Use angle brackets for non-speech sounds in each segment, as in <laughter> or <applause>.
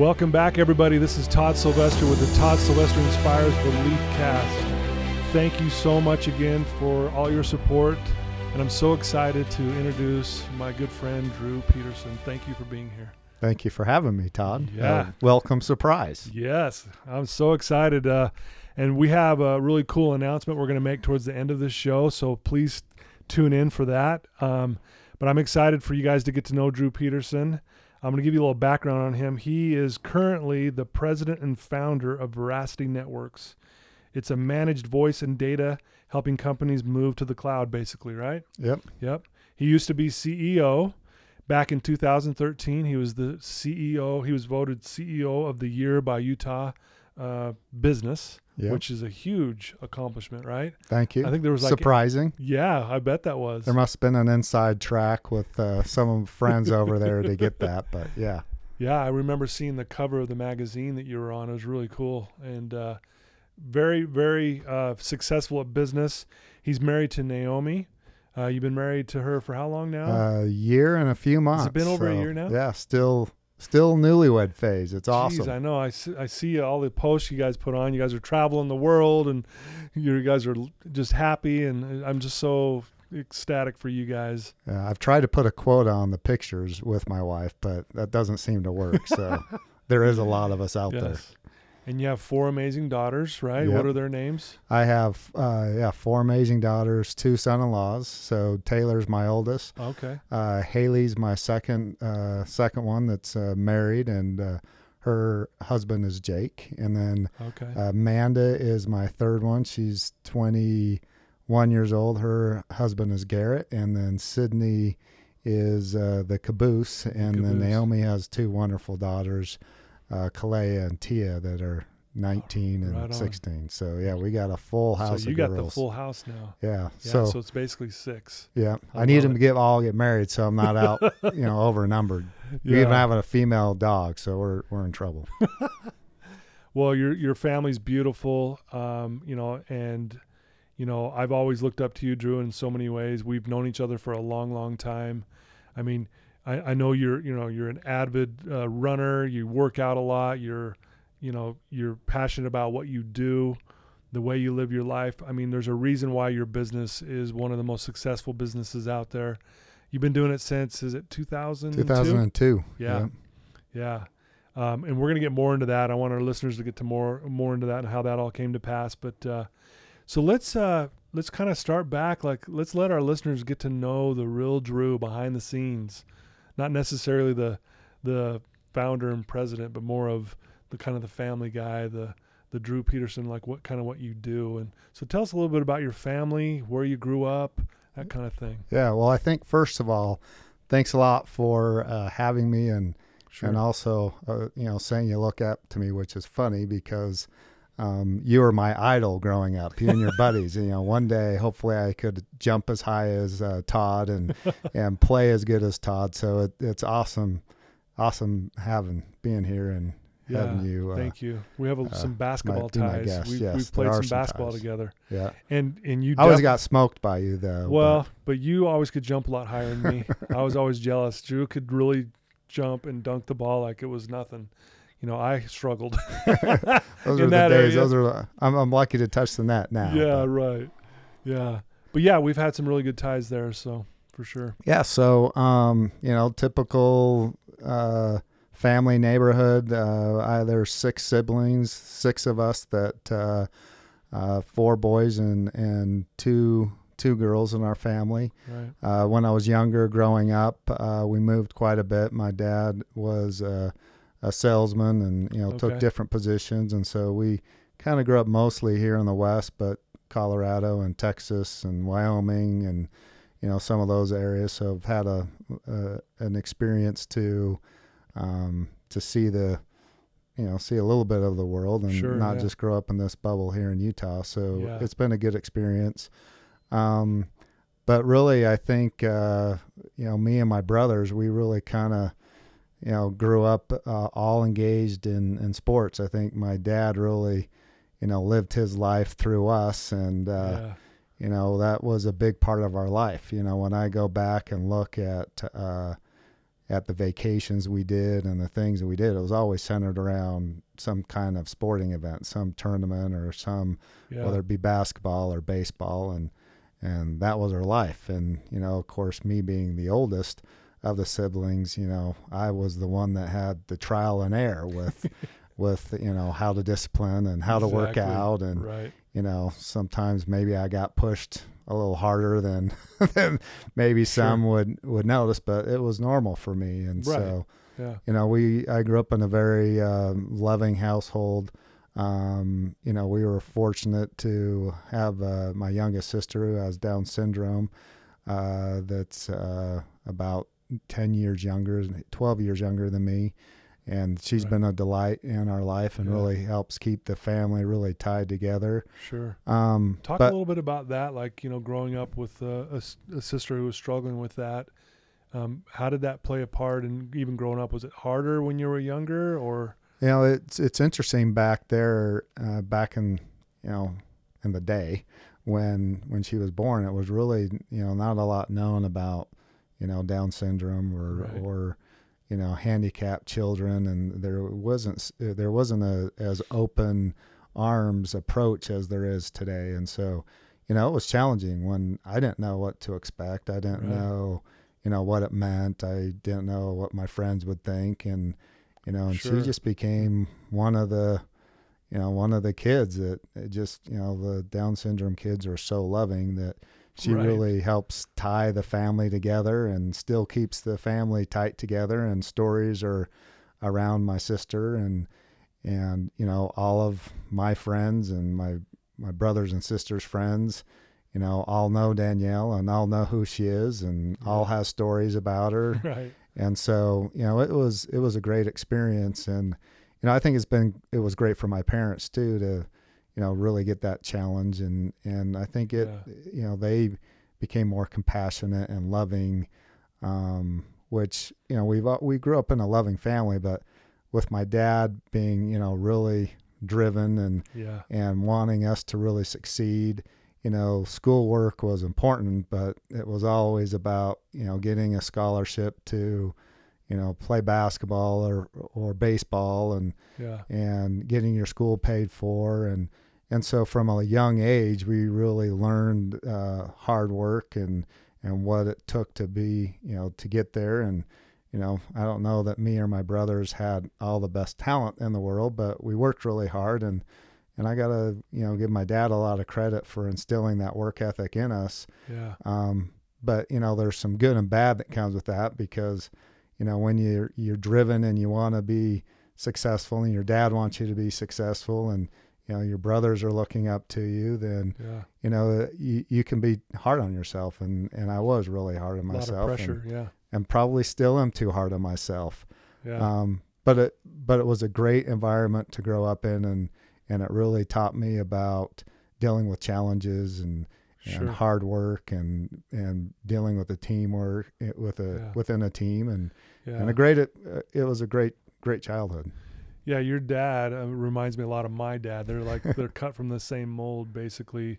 Welcome back, everybody. This is Todd Sylvester with the Todd Sylvester Inspires Belief Cast. Thank you so much again for all your support. And I'm so excited to introduce my good friend, Drew Peterson. Thank you for being here. Thank you for having me, Todd. Yeah. Uh, welcome surprise. Yes, I'm so excited. Uh, and we have a really cool announcement we're going to make towards the end of this show. So please tune in for that. Um, but I'm excited for you guys to get to know Drew Peterson. I'm going to give you a little background on him. He is currently the president and founder of Veracity Networks. It's a managed voice and data helping companies move to the cloud, basically, right? Yep. Yep. He used to be CEO. Back in 2013, he was the CEO. He was voted CEO of the year by Utah uh, Business, Yep. which is a huge accomplishment, right? Thank you. I think there was like surprising. Yeah, I bet that was. There must have been an inside track with uh, some friends over there to get <laughs> that, but yeah. Yeah, I remember seeing the cover of the magazine that you were on. It was really cool and uh, very, very uh, successful at business. He's married to Naomi. Uh, you've been married to her for how long now? A year and a few months. It's been over a year now? Yeah, still still newlywed phase. It's awesome. Jeez, I know. I see, I see all the posts you guys put on. You guys are traveling the world, and you guys are just happy. And I'm just so ecstatic for you guys. Uh, I've tried to put a quote on the pictures with my wife, but that doesn't seem to work. So <laughs> there is a lot of us out there. And you have four amazing daughters, right? Yep. What are their names? I have uh, yeah four amazing daughters, two son-in-laws. So Taylor's my oldest. Okay. Uh, Haley's my second uh, second one that's uh, married, and uh, her husband is Jake. And then Okay. uh, Amanda is my third one. She's 21 years old. Her husband is Garrett, and then Sydney is uh, the caboose, and then Naomi has two wonderful daughters, uh, Kalea and Tia, that are 19 and Right on. 16. So yeah, we got a full house so you got girls. the full house now. yeah. Yeah. so So, it's basically six. yeah, I I, need them it. to get all get married, so I'm not out, <laughs> you know, overnumbered. We even have a female dog, so we're we're in trouble. <laughs> Well, your your family's beautiful, um, you know, and you know I've always looked up to you, Drew, in so many ways. We've known each other for a long, long time. I mean, I, I know you're you know you're an avid uh, runner. You work out a lot. You're you know you're passionate about what you do, the way you live your life. I mean, there's a reason why your business is one of the most successful businesses out there. You've been doing it since is it 2002? 2002. Yeah. Yeah. Um, and we're going to get more into that. I want our listeners to get to more more into that and how that all came to pass. But uh, so let's uh, let's kind of start back. Like let's let our listeners get to know the real Drew behind the scenes, not necessarily the the founder and president, but more of the kind of the family guy, the the Drew Peterson, like what kind of what you do. And so tell us a little bit about your family, where you grew up, that kind of thing. Yeah. Well, I think first of all, thanks a lot for uh, having me and Sure. and also uh, you know saying you look up to me, which is funny because um, you were my idol growing up. You and your <laughs> buddies. And, you know, one day hopefully I could jump as high as uh, Todd and <laughs> and play as good as Todd. So it, it's awesome, awesome having being here and yeah. having you. Uh, Thank you. We have a, uh, some basketball my ties. guest. we, Yes, we've played some some basketball ties. together. yeah. And and you I always def- got smoked by you though. but- well, but you always could jump a lot higher than me. I was always jealous. Drew could really jump and dunk the ball like it was nothing. You know, I struggled. <laughs> <laughs> Those are the days. area. Those are. I'm, I'm lucky to touch the net now. yeah, but- right. Yeah. But yeah, we've had some really good ties there, so for sure. yeah. So, um, you know, typical uh, family neighborhood. Uh, I, there's six siblings, six of us that uh, uh, four boys and and two two girls in our family. Right. Uh, when I was younger, growing up, uh, we moved quite a bit. My dad was uh, a salesman, and you know Okay. took different positions, and so we kind of grew up mostly here in the West, but Colorado and Texas and Wyoming and you know some of those areas. So I've had a, uh an experience to um, to see the you know see a little bit of the world and Sure, not yeah. just grow up in this bubble here in Utah. So Yeah. it's been a good experience. Um, but really, I think uh, you know me and my brothers, we really kind of you know grew up uh, all engaged in in sports. I think my dad really you know lived his life through us, and uh, yeah. you know that was a big part of our life. You know, when I go back and look at uh, at the vacations we did and the things that we did, it was always centered around some kind of sporting event, some tournament or some Yeah. whether it be basketball or baseball and and that was our life and you know of course me being the oldest of the siblings you know i was the one that had the trial and error with <laughs> with you know how to discipline and how to work out and right. you know sometimes maybe i got pushed a little harder than <laughs> than maybe Sure. some would would notice but it was normal for me and Right. so Yeah. you know we i grew up in a very um, loving household um, you know we were fortunate to have uh, my youngest sister who has down syndrome uh, that's uh, about 10 years younger 12 years younger than me and she's Right. been a delight in our life and Yeah. really helps keep the family really tied together Sure. um, Talk but a little bit about that, like you know, growing up with a a, a sister who was struggling with that. Um, how did that play a part? And even growing up, was it harder when you were younger, or You know, it's it's interesting back there, uh, back in you know in the day when when she was born. It was really you know not a lot known about you know Down syndrome or Right. or you know handicapped children, and there wasn't s- uh, there wasn't a as open arms approach as there is today, and so you know it was challenging when I didn't know what to expect. I didn't Right. know you know what it meant. I didn't know what my friends would think, and you know, and Sure. she just became one of the, you know, one of the kids that it just, you know, the Down syndrome kids are so loving that she Right. really helps tie the family together and still keeps the family tight together. And stories are around my sister and and you know all of my friends and my my brothers and sisters' friends. You know, all know Danielle and all know who she is and all Yeah. has stories about her <laughs> right? and so you know it was it was a great experience and you know i think it's been it was great for my parents too to you know really get that challenge and and i think it Yeah. you know they became more compassionate and loving um which you know we've we grew up in a loving family but with my dad being you know really driven and Yeah. and wanting us to really succeed. You know, schoolwork was important, but it was always about, you know, getting a scholarship to, you know, play basketball or, or baseball and, Yeah. and getting your school paid for. And, and so from a young age, we really learned uh, hard work and, and what it took to be, you know, to get there. And, you know, I don't know that me or my brothers had all the best talent in the world, but we worked really hard and, and I gotta, you know, give my dad a lot of credit for instilling that work ethic in us. Yeah. Um, but you know, there's some good and bad that comes with that because, you know, when you're you're driven and you want to be successful, and your dad wants you to be successful, and you know your brothers are looking up to you, then Yeah. you know you, you can be hard on yourself, and and I was really hard on A lot myself, of pressure. and, yeah. and probably still am too hard on myself. Yeah. Um, but it but it was a great environment to grow up in, and and it really taught me about dealing with challenges and and sure. hard work and and dealing with the teamwork eh, with a Yeah. within a team and Yeah. and a great uh, it was a great great childhood. Yeah, your dad uh, reminds me a lot of my dad. They're like they're cut from the same mold, basically.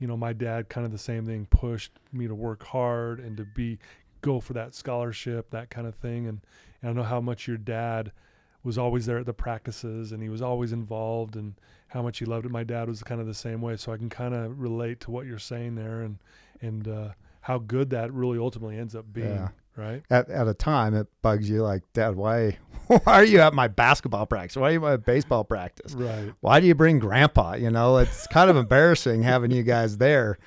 You know, my dad kind of the same thing pushed me to work hard and to be go for that scholarship, that kind of thing. And, and I know how much your dad was always there at the practices and he was always involved and how much he loved it. My dad was kind of the same way, so I can kind of relate to what you're saying there and and uh, how good that really ultimately ends up being. Yeah. Right. At at a time, it bugs you like, Dad, why <laughs> why are you at my basketball practice? Why are you at my baseball practice? Right. Why do you bring Grandpa? You know, it's kind of embarrassing having you guys there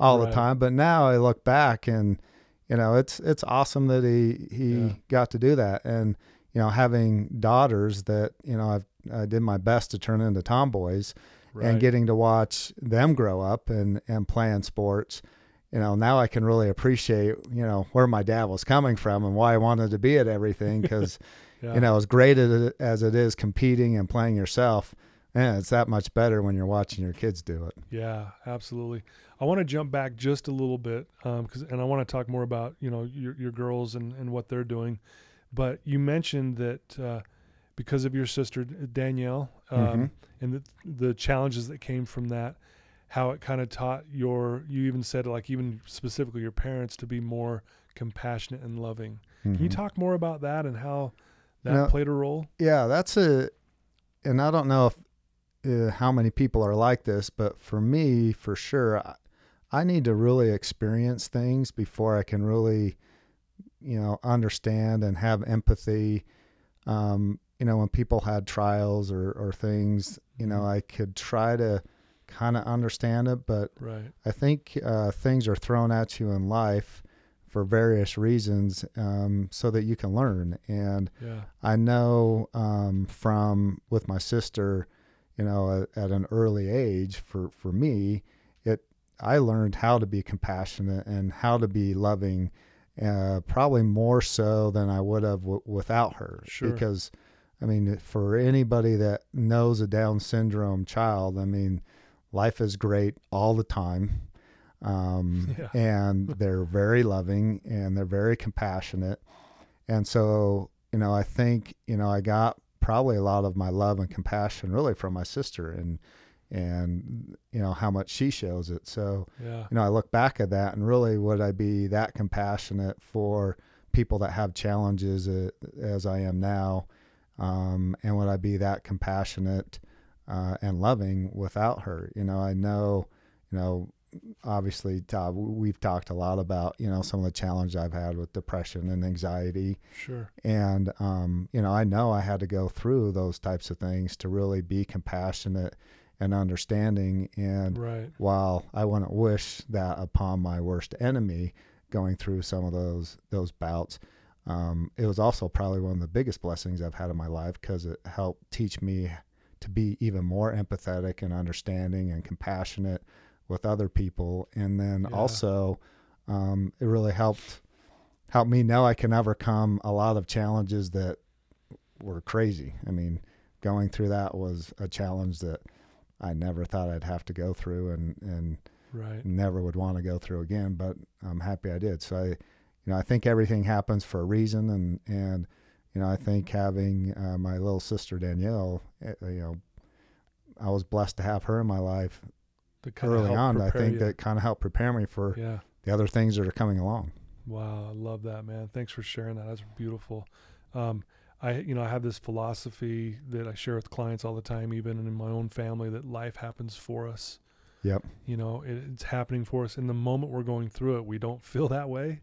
all Right. the time. But now I look back and you know, it's it's awesome that he he Yeah. got to do that and you know, having daughters that, you know, I've I did my best to turn into tomboys Right. and getting to watch them grow up and and playing sports you know now i can really appreciate you know where my dad was coming from and why i wanted to be at everything because <laughs> yeah. you know as great as it, as it is competing and playing yourself man it's that much better when you're watching your kids do it Yeah, absolutely. I want to jump back just a little bit, um, 'cause- and I want to talk more about you know your your girls and and what they're doing. But you mentioned that uh, because of your sister Danielle um, Mhm. and the the challenges that came from that, how it kind of taught your you even said like even specifically your parents to be more compassionate and loving. Can you Mhm. talk more about that and how that No. played a role? Yeah, that's a, and I don't know if uh, how many people are like this, but for me, for sure, I, I need to really experience things before I can really, you know, understand and have empathy. Um, you know, when people had trials or or things, you know, Mhm. I could try to kind of understand it, but Right. I think uh, things are thrown at you in life for various reasons um, so that you can learn. And Yeah. I know um, from with my sister, you know, at, at an early age, for for me, it I learned how to be compassionate and how to be loving, uh, probably more so than I would have w- without her. Sure. Because, I mean, for anybody that knows a Down syndrome child, I mean, life is great all the time. Um, <laughs> Yeah. and they're very loving and they're very compassionate. And so, you know, I think, you know, I got probably a lot of my love and compassion really from my sister and, and, you know, how much she shows it. So, Yeah. you know, I look back at that and really would I be that compassionate for people that have challenges uh, as I am now? Um, and would I be that compassionate uh, and loving without her? You know, I know, you know, obviously, Todd, we've talked a lot about, you know, some of the challenge I've had with depression and anxiety. Sure. And, um, you know, I know I had to go through those types of things to really be compassionate and understanding. And Right. while I wouldn't wish that upon my worst enemy going through some of those those bouts, um, it was also probably one of the biggest blessings I've had in my life because it helped teach me to be even more empathetic and understanding and compassionate with other people. And then Yeah. also, um, it really helped help me know I can overcome a lot of challenges that were crazy. I mean, going through that was a challenge that I never thought I'd have to go through and, and Right. never would want to go through again, but I'm happy I did. So I, you know, I think everything happens for a reason. And, and, you know, I think having uh, my little sister Danielle, eh, you know, I was blessed to have her in my life early on. I think you. that kind of helped prepare me for Yeah. the other things that are coming along. Wow, I love that, man. Thanks for sharing that. That's beautiful. Um, I, you know, I have this philosophy that I share with clients all the time, even in my own family, that life happens for us. Yep. You know, it, it's happening for us in the moment we're going through it. We don't feel that way,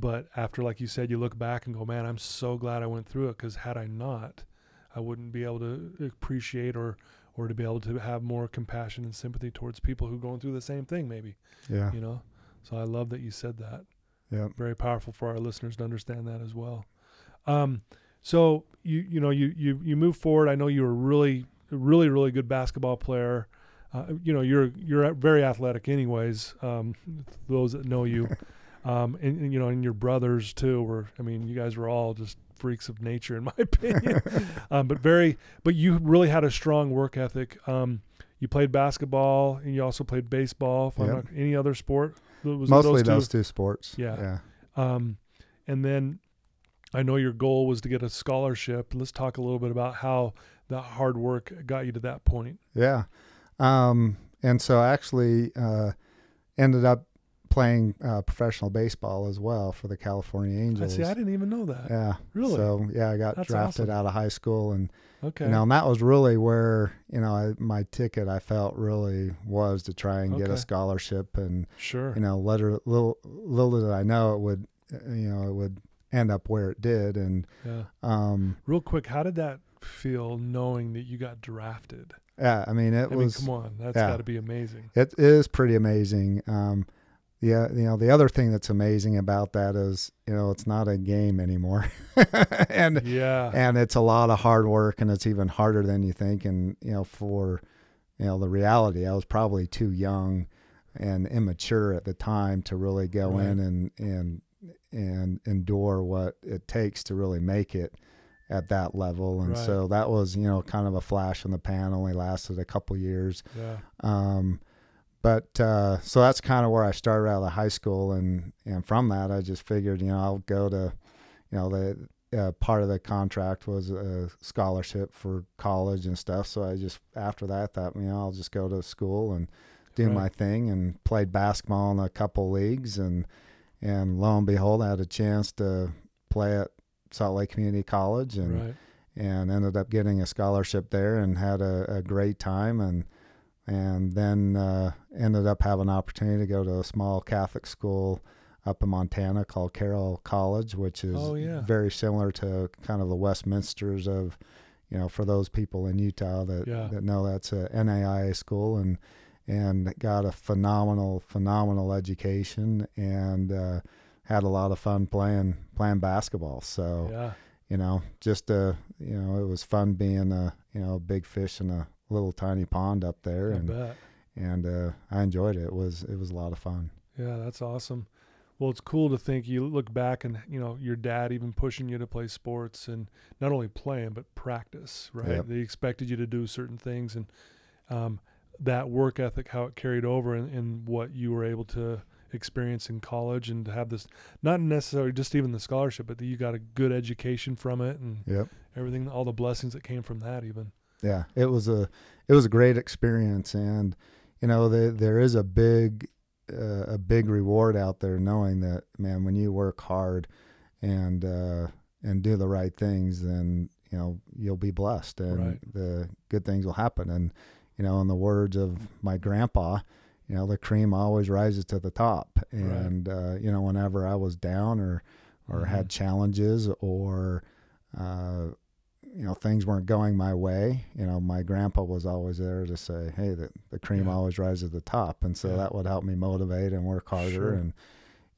but after, like you said, you look back and go, "Man, I'm so glad I went through it." Because had I not, I wouldn't be able to appreciate or or to be able to have more compassion and sympathy towards people who are going through the same thing, maybe. Yeah. You know, so I love that you said that Yeah. very powerful for our listeners to understand that as well. Um, so you you know you you you move forward. I know you're a really really really good basketball player. Uh, you know you're you're very athletic, anyways. Um, those that know you, <laughs> um, and, and you know, and your brothers too. Were I mean, you guys were all just freaks of nature, in my <laughs> opinion. <laughs> um, but very, but you really had a strong work ethic. Um, you played basketball, and you also played baseball. Yep. not- any other sport? Was Mostly two? those two sports. Yeah. Yeah. Um, and then I know your goal was to get a scholarship. Let's talk a little bit about how that hard work got you to that point. Yeah. Um, and so I actually uh, ended up playing uh, professional baseball as well for the California I Angels. see. I didn't even know that. yeah. Really? So yeah, I got That's drafted awesome. out of high school, and Okay. you know, and that was really where you know I, my ticket I felt really was to try and get a scholarship, and sure. you know, little little little did I know it would, uh, you know, it would end up where it did, and yeah. um, Real quick, how did that feel knowing that you got drafted? yeah, I mean, it I was mean, come on, that's yeah. got to be amazing. It is pretty amazing. Um, yeah, you know, the other thing that's amazing about that is, you know, it's not a game anymore, <laughs> and Yeah. and it's a lot of hard work, and it's even harder than you think. And you know, for you know, the reality, I was probably too young and immature at the time to really go Right. in and and and endure what it takes to really make it at that level. And Right. so that was, you know, kind of a flash in the pan. Only lasted a couple years. yeah. Um, but uh, so that's kind of where I started out of high school, and and from that I just figured, you know, I'll go to, you know, the uh, part of the contract was a scholarship for college and stuff. So I just after that thought, you know, I'll just go to school and do Right. my thing, and played basketball in a couple leagues, and and lo and behold, I had a chance to play at Salt Lake Community College and right. and ended up getting a scholarship there and had a, a great time and and then uh, ended up having an opportunity to go to a small Catholic school up in Montana called Carroll College, which is Oh, yeah. very similar to kind of the Westminsters of, you know, for those people in Utah that, Yeah. that know that's a NAIA school and and got a phenomenal phenomenal education and uh, had a lot of fun playing playing basketball. So Yeah. you know, just uh, you know, it was fun being a you know a big fish in a little tiny pond up there, I and bet. and uh, I enjoyed it. It was it was a lot of fun. Yeah, that's awesome. Well, it's cool to think you look back and you know your dad even pushing you to play sports and not only playing but practice. Right? Yep. They expected you to do certain things and um, that work ethic, how it carried over in, in what you were able to experience in college and to have this not necessarily just even the scholarship, but that you got a good education from it and Yep. everything, all the blessings that came from that. Even Yeah, it was a it was a great experience, and you know there there is a big uh, a big reward out there knowing that man when you work hard and uh, and do the right things, then you know you'll be blessed and Right. the good things will happen. And you know, in the words of my grandpa, you know the cream always rises to the top. And uh, you know, whenever I was down or or Mhm. had challenges or uh, you know things weren't going my way you know my grandpa was always there to say hey the, the cream Yeah. always rises to the top and so Yeah. that would help me motivate and work harder Sure. and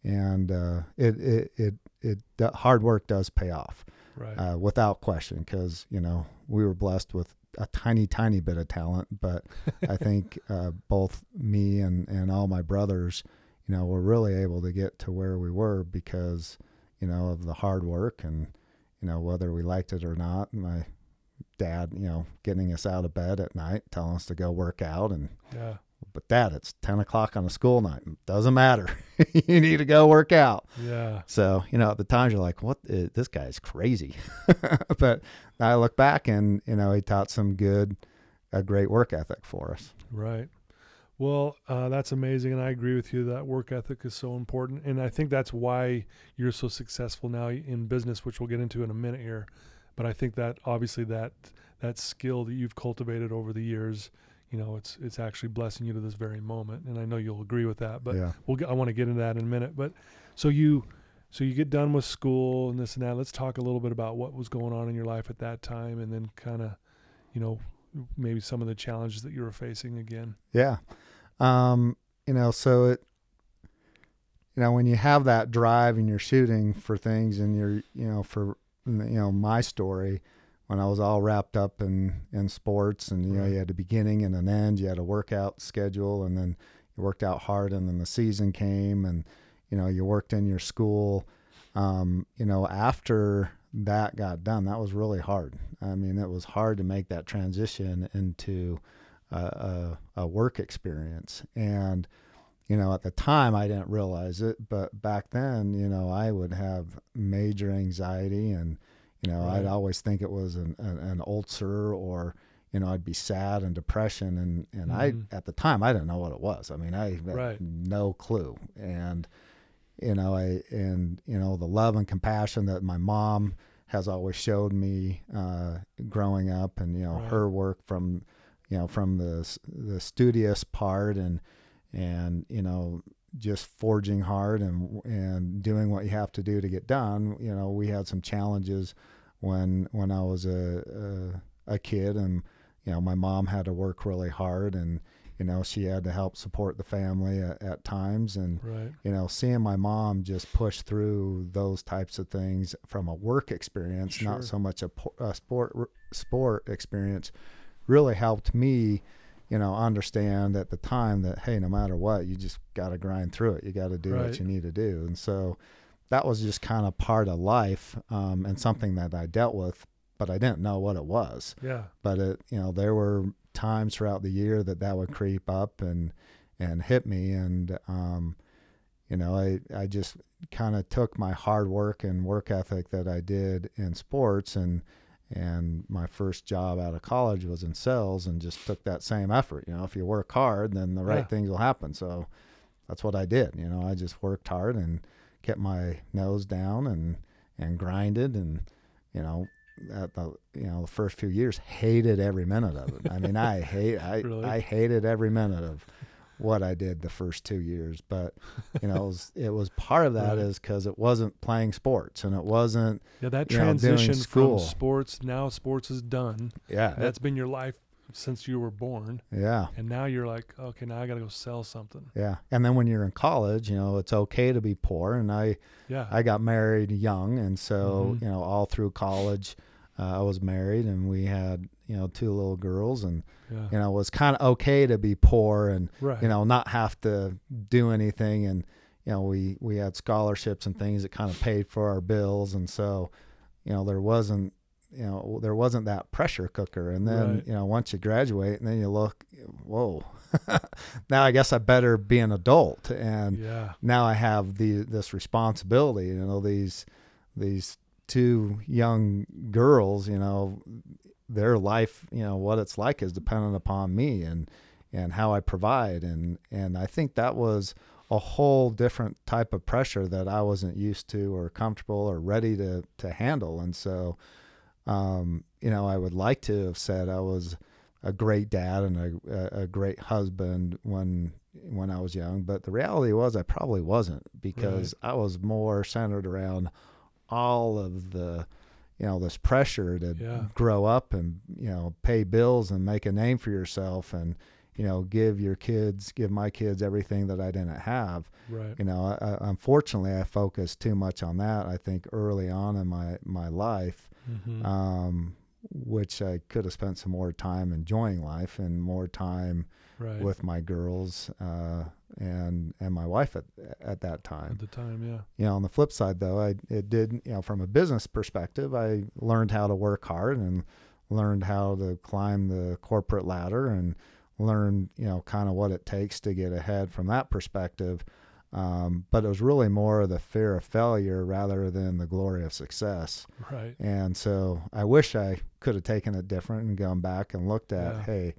and uh, it, it it it hard work does pay off right, uh, without question because you know we were blessed with a tiny tiny bit of talent but i <laughs> think uh, both me and and all my brothers you know were really able to get to where we were because you know of the hard work and you know whether we liked it or not my dad you know getting us out of bed at night telling us to go work out and yeah, but dad it's 10 o'clock on a school night doesn't matter <laughs> you need to go work out yeah, so, you know, at the times you're like, what? uh, This guy's crazy. <laughs> but I look back and, you know, he taught some good, a great work ethic for us. Right. Well, uh, that's amazing, and I agree with you. That work ethic is so important, and I think that's why you're so successful now in business, which we'll get into in a minute here. But I think that obviously that that skill that you've cultivated over the years, you know, it's it's actually blessing you to this very moment, and I know you'll agree with that. But yeah. we'll get, I want to get into that in a minute. But so you so you get done with school and this and that. Let's talk a little bit about what was going on in your life at that time, and then kind of, you know, maybe some of the challenges that you were facing again. Yeah. Um, you know, so it, you know, when you have that drive and you're shooting for things and you're, you know, for, you know, my story, when I was all wrapped up in, in sports and, you know, you had a beginning and an end, you had a workout schedule and then you worked out hard and then the season came and, you know, you worked in your school. Um, you know, after that got done, that was really hard. I mean, it was hard to make that transition into, a, a, a work experience. And, you know, at the time I didn't realize it, but back then, you know, I would have major anxiety and, you know, I'd always think it was an, an, an ulcer or, you know, I'd be sad and depression. And, and Mhm. I, at the time, I didn't know what it was. I mean, I had Right. no clue. And, you know, I, and, you know, the love and compassion that my mom has always showed me, uh, growing up and, you know, Right. her work from, you know, from the the studious part and and you know just forging hard and and doing what you have to do to get done. You know, we had some challenges when when I was a a, a kid, and you know, my mom had to work really hard, and you know, she had to help support the family at, at times, and Right. you know, seeing my mom just push through those types of things from a work experience, Sure. not so much a, a sport sport experience, really helped me, you know, understand at the time that hey, no matter what, you just got to grind through it. You got to do Right. what you need to do, and so that was just kind of part of life um, and something that I dealt with, but I didn't know what it was Yeah. but it you know there were times throughout the year that that would creep up and and hit me and um you know i i just kind of took my hard work and work ethic that i did in sports and and my first job out of college was in sales and just took that same effort you know if you work hard then the right Yeah. things will happen so that's what i did you know i just worked hard and kept my nose down and and grinded and you know at the you know the first few years hated every minute of it. I mean, I hate I <laughs> Really? I hated every minute of what I did the first two years, but <laughs> you know it was, it was part of that Right. is because it wasn't playing sports and it wasn't Yeah, that you know, transition from sports now sports is done. yeah That's been your life since you were born, yeah and now you're like, okay, now I got to go sell something. yeah. And then when you're in college, you know it's okay to be poor, and I Yeah, I got married young, and so Mhm. you know all through college. Uh, I was married, and we had you know two little girls, and yeah, you know it was kind of okay to be poor and right. you know not have to do anything. And you know we we had scholarships and things that kind of paid for our bills. And so you know there wasn't you know there wasn't that pressure cooker. And then Right. you know once you graduate and then you look whoa <laughs> now i guess i better be an adult. And yeah, now i have the this responsibility you know these these two young girls you know their life you know what it's like is dependent upon me and and how i provide. And and i think that was a whole different type of pressure that i wasn't used to or comfortable or ready to to handle. And so um you know i would like to have said i was a great dad and a, a, a great husband when when I was young, but the reality was I probably wasn't because I was more centered around all of the you know this pressure to Yeah. grow up and you know pay bills and make a name for yourself and you know give your kids give my kids everything that I didn't have right. you know I, I, unfortunately I focused too much on that I think early on in my my life hmm um, which I could have spent some more time enjoying life and more time right. with my girls uh, and and my wife at at that time. at the time, yeah, You know, on the flip side though, I it did you know from a business perspective, I learned how to work hard and learned how to climb the corporate ladder and learned you know kind of what it takes to get ahead from that perspective. Um, but it was really more of the fear of failure rather than the glory of success. right. And so I wish I could have taken it different and gone back and looked at, Yeah. hey,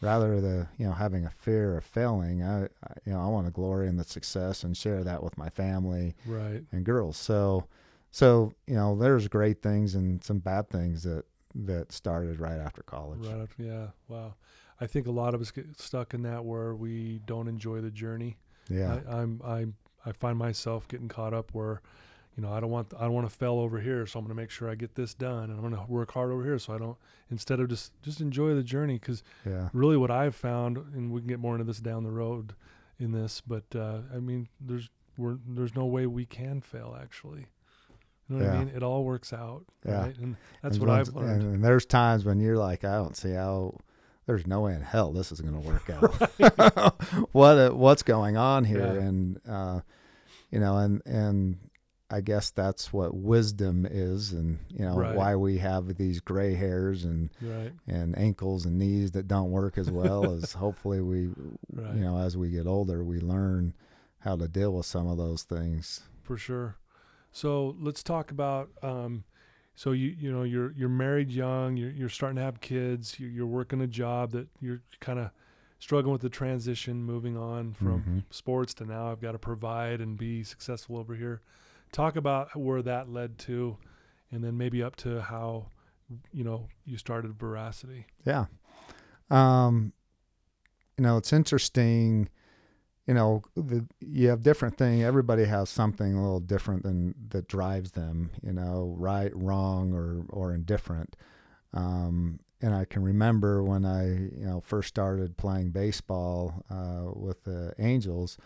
rather the you know having a fear of failing, I, I you know I want to glory in the success and share that with my family Right. and girls. So so you know there's great things and some bad things that that started right after college. Right. After, yeah. Wow. I think a lot of us get stuck in that where we don't enjoy the journey. Yeah. I, I'm I'm I find myself getting caught up where, you know, I don't want I don't want to fail over here, so I'm going to make sure I get this done, and I'm going to work hard over here, so I don't. Instead of just just enjoy the journey, because yeah. really what I've found, and we can get more into this down the road, in this, but uh, I mean, there's we're, there's no way we can fail actually. You know what I mean? It all works out, Yeah. right? And that's And what I've learned. And, and there's times when you're like, I don't see how. There's no way in hell this is going to work out. <laughs> <laughs> what uh, what's going on here? Yeah. And uh, you know, and and I guess that's what wisdom is, and you know Right. why we have these gray hairs and right. and ankles and knees that don't work as well <laughs> as hopefully we Right. you know as we get older we learn how to deal with some of those things. for sure. So let's talk about. Um, so you you know you're you're married young. You're you're starting to have kids. You're, you're working a job that you're kind of struggling with the transition, moving on from Mhm. sports to now I've got to provide and be successful over here. Talk about where that led to, and then maybe up to how you know you started Veracity. Yeah. Um, you know, it's interesting. You know, the, you have different thing. Everybody has something a little different than that drives them. You know, right, wrong, or or indifferent. Um, and I can remember when I you know first started playing baseball uh, with the Angels.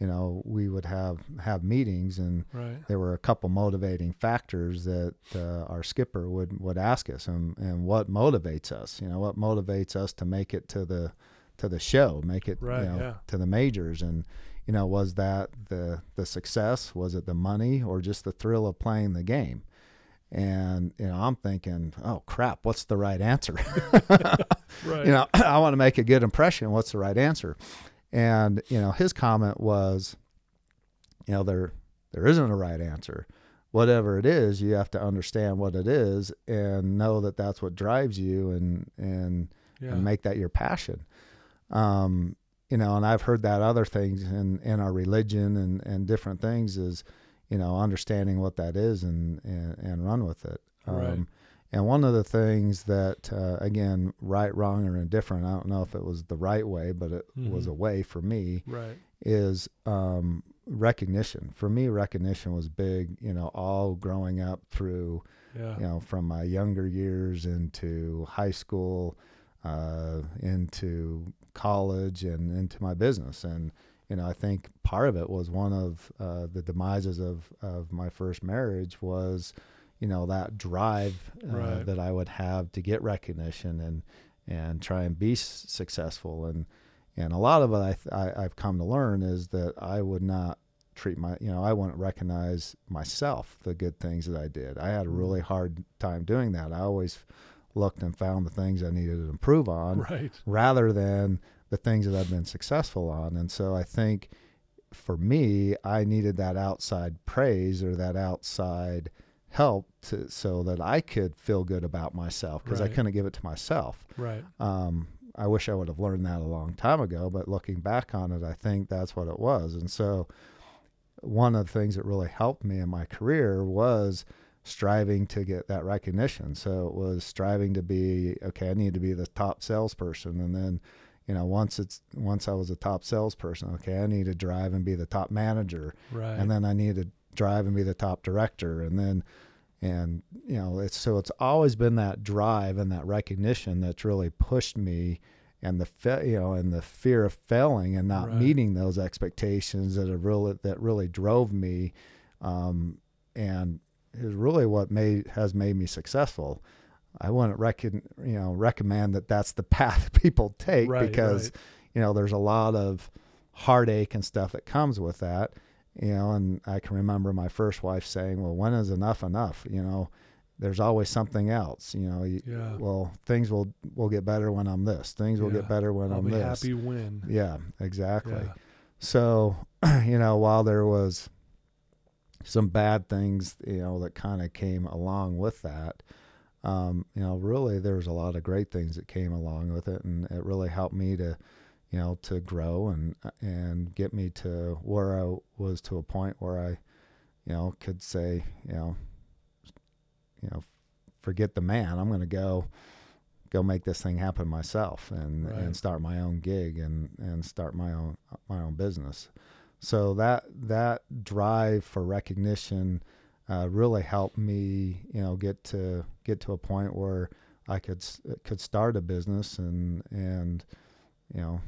You know, we would have have meetings and Right. there were a couple motivating factors that uh, our skipper would would ask us and, and what motivates us you know what motivates us to make it to the to the show make it Right, you know, yeah. to the majors and you know was that the the success was it the money or just the thrill of playing the game and you know i'm thinking oh crap what's the right answer <laughs> Right. you know <clears throat> i want to make a good impression what's the right answer and you know his comment was you know there there isn't a right answer whatever it is you have to understand what it is and know that that's what drives you and and, yeah. and make that your passion um you know and i've heard that other things in in our religion and and different things is you know, understanding what that is and and, and run with it. Um, Right. And one of the things that, uh, again, right, wrong, or indifferent, I don't know if it was the right way, but it was Mhm. a way for me, Right. is um, recognition. For me, recognition was big, you know, all growing up through, Yeah. you know, from my younger years into high school, uh, into college, and into my business. And, you know, I think part of it was one of uh, the demises of, of my first marriage was, you know, that drive uh, Right. that I would have to get recognition and, and try and be s- successful. And, and a lot of it I, th- I, I've come to learn is that I would not treat my, you know, I wouldn't recognize myself, the good things that I did. I had a really hard time doing that. I always looked and found the things I needed to improve on Right. rather than the things that I've been successful on. And so I think for me, I needed that outside praise or that outside help to, so that I could feel good about myself because I couldn't give it to myself. Right. Um, I wish I would have learned that a long time ago, but looking back on it, I think that's what it was. And so, one of the things that really helped me in my career was striving to get that recognition. So it was striving to be okay. I need to be the top salesperson, and then, you know, once it's once I was a top salesperson, okay, I need to drive and be the top manager, Right. and then I need to drive and be the top director, and then and you know it's so it's always been that drive and that recognition that's really pushed me and the fe- you know and the fear of failing and not Right. meeting those expectations that have really that really drove me um, and is really what made has made me successful I wouldn't recon, you know recommend that that's the <laughs> path people take Right, because right. you know there's a lot of heartache and stuff that comes with that you know and i can remember my first wife saying well when is enough enough you know there's always something else you know you, Yeah. well things will will get better when i'm this things will Yeah. get better when I'll i'm be this happy when. yeah exactly Yeah. so <clears throat> you know while there was some bad things you know that kind of came along with that um, you know really there was a lot of great things that came along with it and it really helped me to you know to grow and and get me to where I was to a point where I you know could say you know you know forget the man I'm going to go go make this thing happen myself and Right. and start my own gig and and start my own my own business so that that drive for recognition uh, really helped me you know get to get to a point where I could could start a business and and you know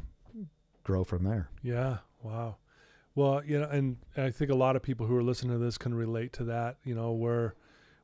grow from there Yeah. Wow. Well, you know, and I think a lot of people who are listening to this can relate to that. You know, where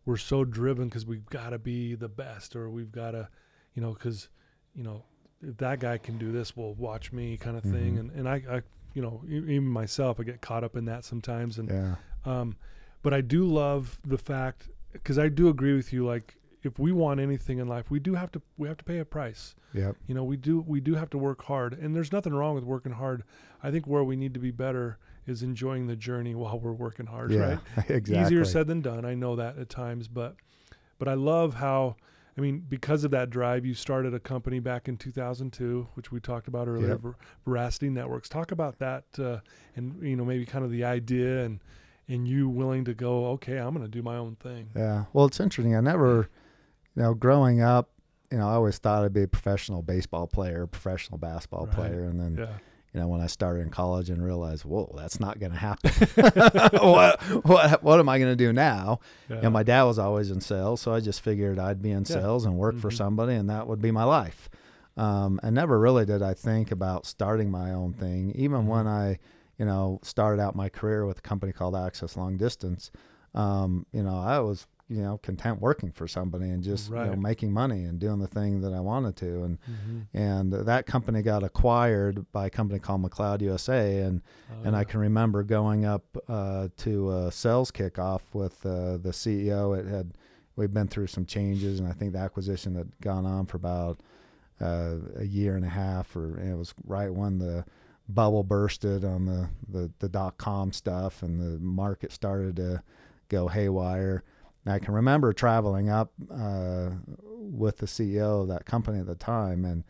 we're so driven because we've got to be the best, or we've got to, you know, because, you know, if that guy can do this, well, watch me, kind of thing. Mhm. And and I, I, you know, even myself, I get caught up in that sometimes. And yeah um, but I do love the fact because I do agree with you. Like, if we want anything in life, we do have to we have to pay a price. Yeah. You know, we do we do have to work hard, and there's nothing wrong with working hard. I think where we need to be better is enjoying the journey while we're working hard. yeah Right? <laughs> exactly Easier said than done. I know that at times, but but I love how. I mean, because of that drive, you started a company back in 2002, which we talked about earlier, Yep. Ver- Veracity Networks. Talk about that, uh, and you know, maybe kind of the idea and and you willing to go, okay, I'm going to do my own thing. Yeah. Well, it's interesting. I never, you know, growing up, you know, I always thought I'd be a professional baseball player, professional basketball Right. player, and then, Yeah, you know, when I started in college and realized, whoa, that's not going to happen. <laughs> <laughs> what, what, what am I going to do now? yeah, And my dad was always in sales, so I just figured I'd be in Yeah. sales and work for Mhm. somebody, and that would be my life. Um, and never really did I think about starting my own thing, even Mhm. when I, you know, started out my career with a company called Access Long Distance. Um, you know, I was, you know, content working for somebody and just you know making money and doing the thing that I wanted to. And Mhm. and that company got acquired by a company called McLeod USA, and and Uh, I can remember going up uh, to a sales kickoff with uh, the CEO. It had we've been through some changes, and I think the acquisition had gone on for about uh, a year and a half, or it was right when the bubble bursted on the, the the dot com stuff, and the market started to go haywire. And I can remember traveling up uh, with the CEO of that company at the time, and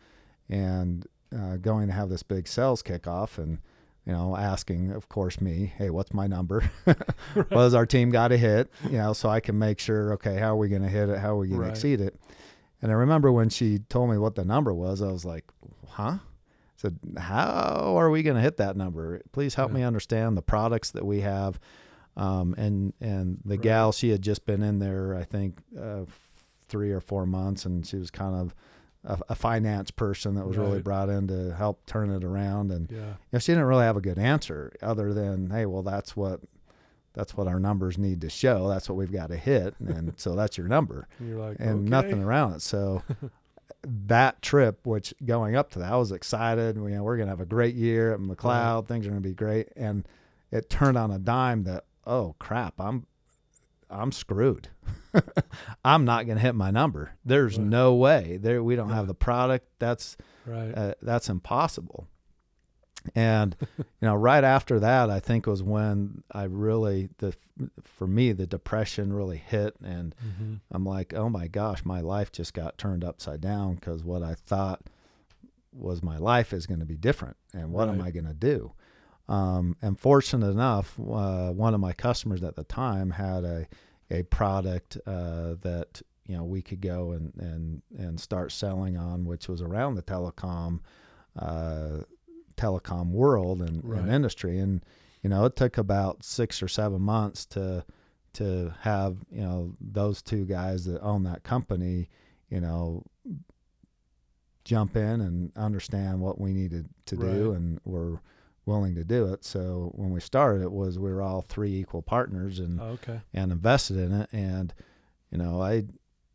and uh, going to have this big sales kickoff, and you know, asking, of course, me, hey, what's my number? <laughs> right. Was our team got a hit? You know, so I can make sure, okay, how are we going to hit it? How are we going right. to exceed it? And I remember when she told me what the number was, I was like, huh? I said, how are we going to hit that number? Please help yeah. me understand the products that we have. Um, and and the right. gal, she had just been in there, I think, uh, three or four months, and she was kind of a, a finance person that was right. really brought in to help turn it around. And yeah. you know, she didn't really have a good answer other than, hey, well, that's what that's what our numbers need to show. That's what we've got to hit, and so <laughs> that's your number. And, like, and okay. nothing around it. So <laughs> that trip, which going up to that, I was excited. You know, we're gonna have a great year at McLeod. Right. Things are gonna be great, and it turned on a dime that oh crap, I'm I'm screwed. <laughs> I'm not going to hit my number. There's right. no way. There we don't yeah. have the product. That's right. Uh, that's impossible. And <laughs> you know, right after that, I think was when I really the for me the depression really hit, and mm-hmm. I'm like, oh my gosh, my life just got turned upside down because what I thought was my life is going to be different, and what right. am I going to do? Um, and fortunate enough, uh, one of my customers at the time had a a product uh, that you know we could go and and and start selling on, which was around the telecom uh, telecom world and, right. and, industry. And you know, it took about six or seven months to to have you know those two guys that own that company, you know, jump in and understand what we needed to right. do, and we're willing to do it. So when we started, it was we were all three equal partners and oh, okay. and invested in it. And you know, I,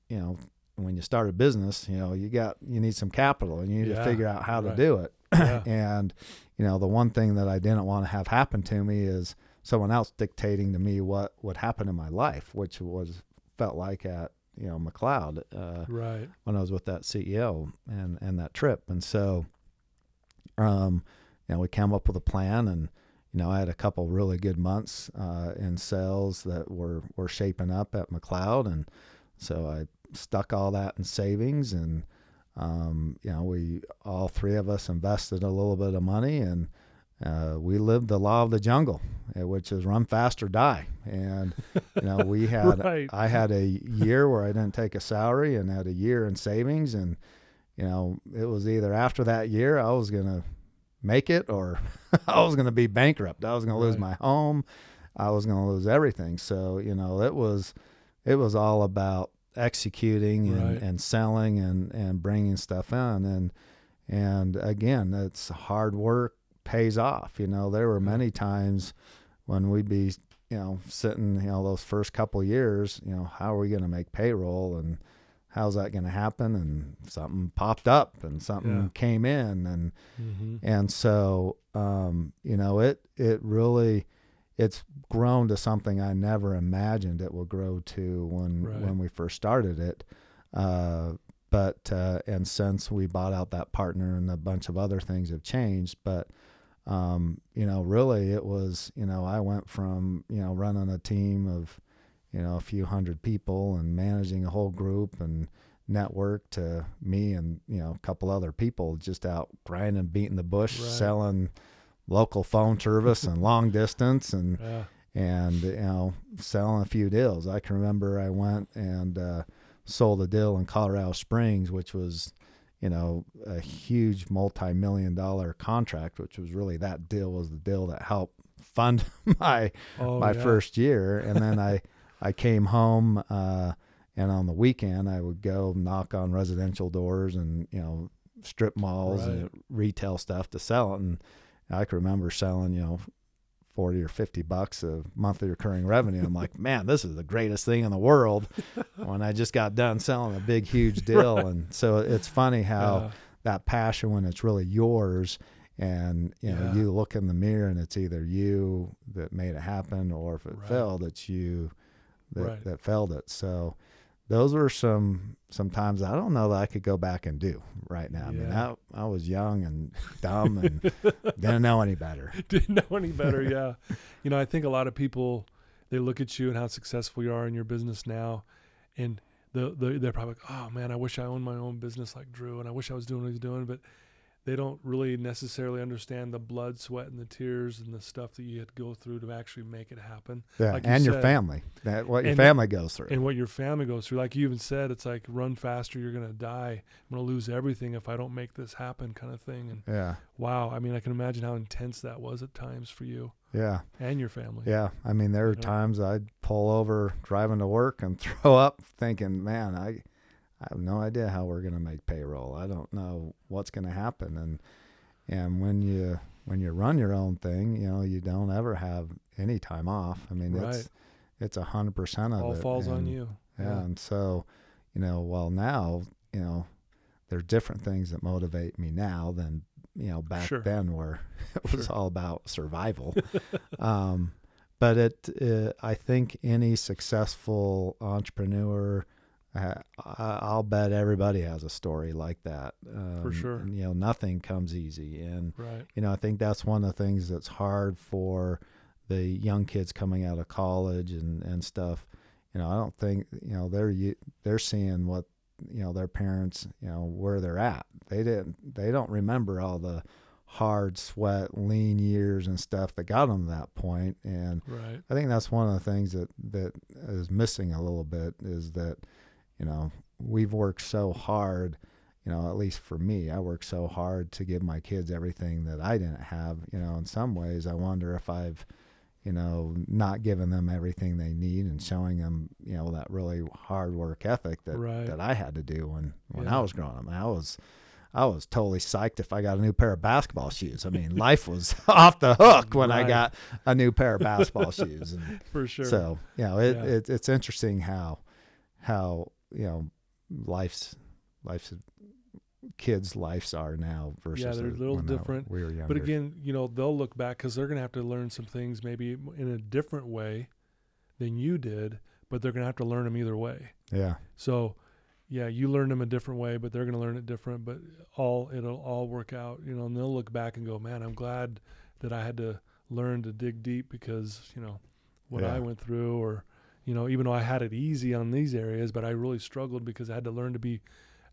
you know, when you start a business, you know, you got you need some capital and you need yeah, to figure out how right. to do it. Yeah. <clears throat> and you know, the one thing that I didn't want to have happen to me is someone else dictating to me what would happen in my life, which was felt like at you know McLeod, uh, right when I was with that CEO and and that trip. And so, um, you know, we came up with a plan and, you know, I had a couple really good months uh, in sales that were, were shaping up at McLeod. And so I stuck all that in savings and, um, you know, we all three of us invested a little bit of money and uh, we lived the law of the jungle, eh, which is run fast or die. And you know, we <laughs> had right. I had a year where I didn't take a salary and had a year in savings, and you know, it was either after that year I was gonna make it or <laughs> I was going to be bankrupt. I was going to lose my home. I was going to lose everything. So, you know, it was it was all about executing and, right. and selling and, and bringing stuff in and and again, it's hard work pays off. You know, there were many times when we'd be, you know, sitting, you know, those first couple years, you know, how are we going to make payroll and how's that going to happen and something popped up and something yeah. came in and mm-hmm. and so um, you know it it really it's grown to something I never imagined it would grow to when right. when we first started it uh, but uh, and since we bought out that partner and a bunch of other things have changed but um, you know really it was you know I went from you know running a team of you know a few hundred people and managing a whole group and network to me and you know a couple other people just out grinding beating the bush right. selling local phone service and long <laughs> distance and yeah. and you know selling a few deals i can remember i went and uh, sold a deal in colorado springs which was you know a huge multi-million dollar contract which was really that deal was the deal that helped fund <laughs> my oh, my yeah. first year and then i I came home, uh, and on the weekend I would go knock on residential doors and you know strip malls right. and retail stuff to sell it. And I can remember selling you know forty or fifty bucks of monthly recurring revenue. I'm like, <laughs> man, this is the greatest thing in the world. <laughs> when I just got done selling a big huge deal, right. and so it's funny how that passion when it's really yours and you know yeah. you look in the mirror and it's either you that made it happen or if it right. failed it's you that, right. that failed it. So those were some some times I don't know that I could go back and do right now. Yeah. I mean, I, I was young and <laughs> dumb and didn't know any better. <laughs> Didn't know any better, yeah. you know, I think a lot of people they look at you and how successful you are in your business now, and the, the they're probably like, oh man, I wish I owned my own business like Drew, and I wish I was doing what he's doing, but they don't really necessarily understand the blood, sweat, and the tears and the stuff that you had to go through to actually make it happen. Yeah, Like you and your said. family. That what your And- family goes through. And what your family goes through, like you even said, it's like run faster, you're gonna die. I'm gonna lose everything if I don't make this happen, kind of thing. And yeah, wow, I mean, I can imagine how intense that was at times for you yeah, and your family. yeah. I mean, there are Yeah. times I'd pull over driving to work and <laughs> throw up, thinking, "Man, I, I have no idea how we're gonna make payroll. I don't know what's gonna happen." And and when you when you run your own thing, you know, you don't ever have any time off. I mean, Right. it's it's a hundred percent of All it. falls on you. Yeah, and so, you know, well now, you know, there's different things that motivate me now than you know back Sure. then where <laughs> it was Sure. all about survival. <laughs> um, but it, uh I think any successful entrepreneur, I- I'll bet everybody has a story like that. Um, sure. and, you know, nothing comes easy, and Right. you know, I think that's one of the things that's hard for the young kids coming out of college and, and stuff. You know, I don't think, you know, they're, they're seeing what, you know, their parents, you know, where they're at. They didn't, they don't remember all the hard sweat, lean years and stuff that got them to that point. And Right. I think that's one of the things that, that is missing a little bit is that, you know, we've worked so hard, you know, at least for me, I worked so hard to give my kids everything that I didn't have. You know, in some ways, I wonder if I've, you know, not given them everything they need and showing them, you know, that really hard work ethic that, Right. that I had to do when, when Yeah. I was growing up. I was, I was totally psyched if I got a new pair of basketball shoes. I mean, life was <laughs> off the hook when I got a new pair of <laughs> basketball shoes. And For sure. so, you know, it, Yeah. it it's interesting how how you know life's life's kids' lives are now versus yeah, they're a little different. we were younger. But again, you know, they'll look back because they're going to have to learn some things maybe in a different way than you did, but they're going to have to learn them either way. yeah, So, yeah, you learn them a different way, but they're going to learn it different. But all it'll all work out, you know. And they'll look back and go, "Man, I'm glad that I had to learn to dig deep because you know what Yeah. I went through, or you know, even though I had it easy on these areas, but I really struggled because I had to learn to be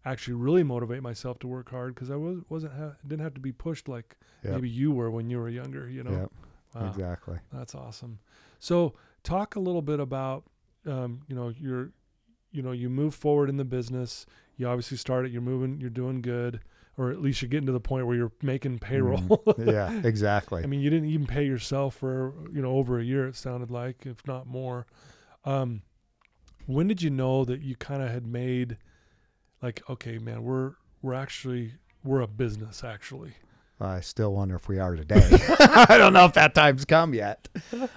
actually really motivate myself to work hard because I was wasn't ha- didn't have to be pushed like Yep. maybe you were when you were younger. You know, Yep. Wow. exactly. That's awesome. So, talk a little bit about, um, you know, your, you know, you move forward in the business. You obviously started. You're moving. You're doing good, or at least you're getting to the point where you're making payroll. Mhm. yeah, <laughs> exactly. I mean, you didn't even pay yourself for you know over a year. It sounded like, if not more. Um, when did you know that you kind of had made, like, okay, man, we're we're actually we're a business actually. I still wonder if we are today. <laughs> <laughs> I don't know if that time's come yet.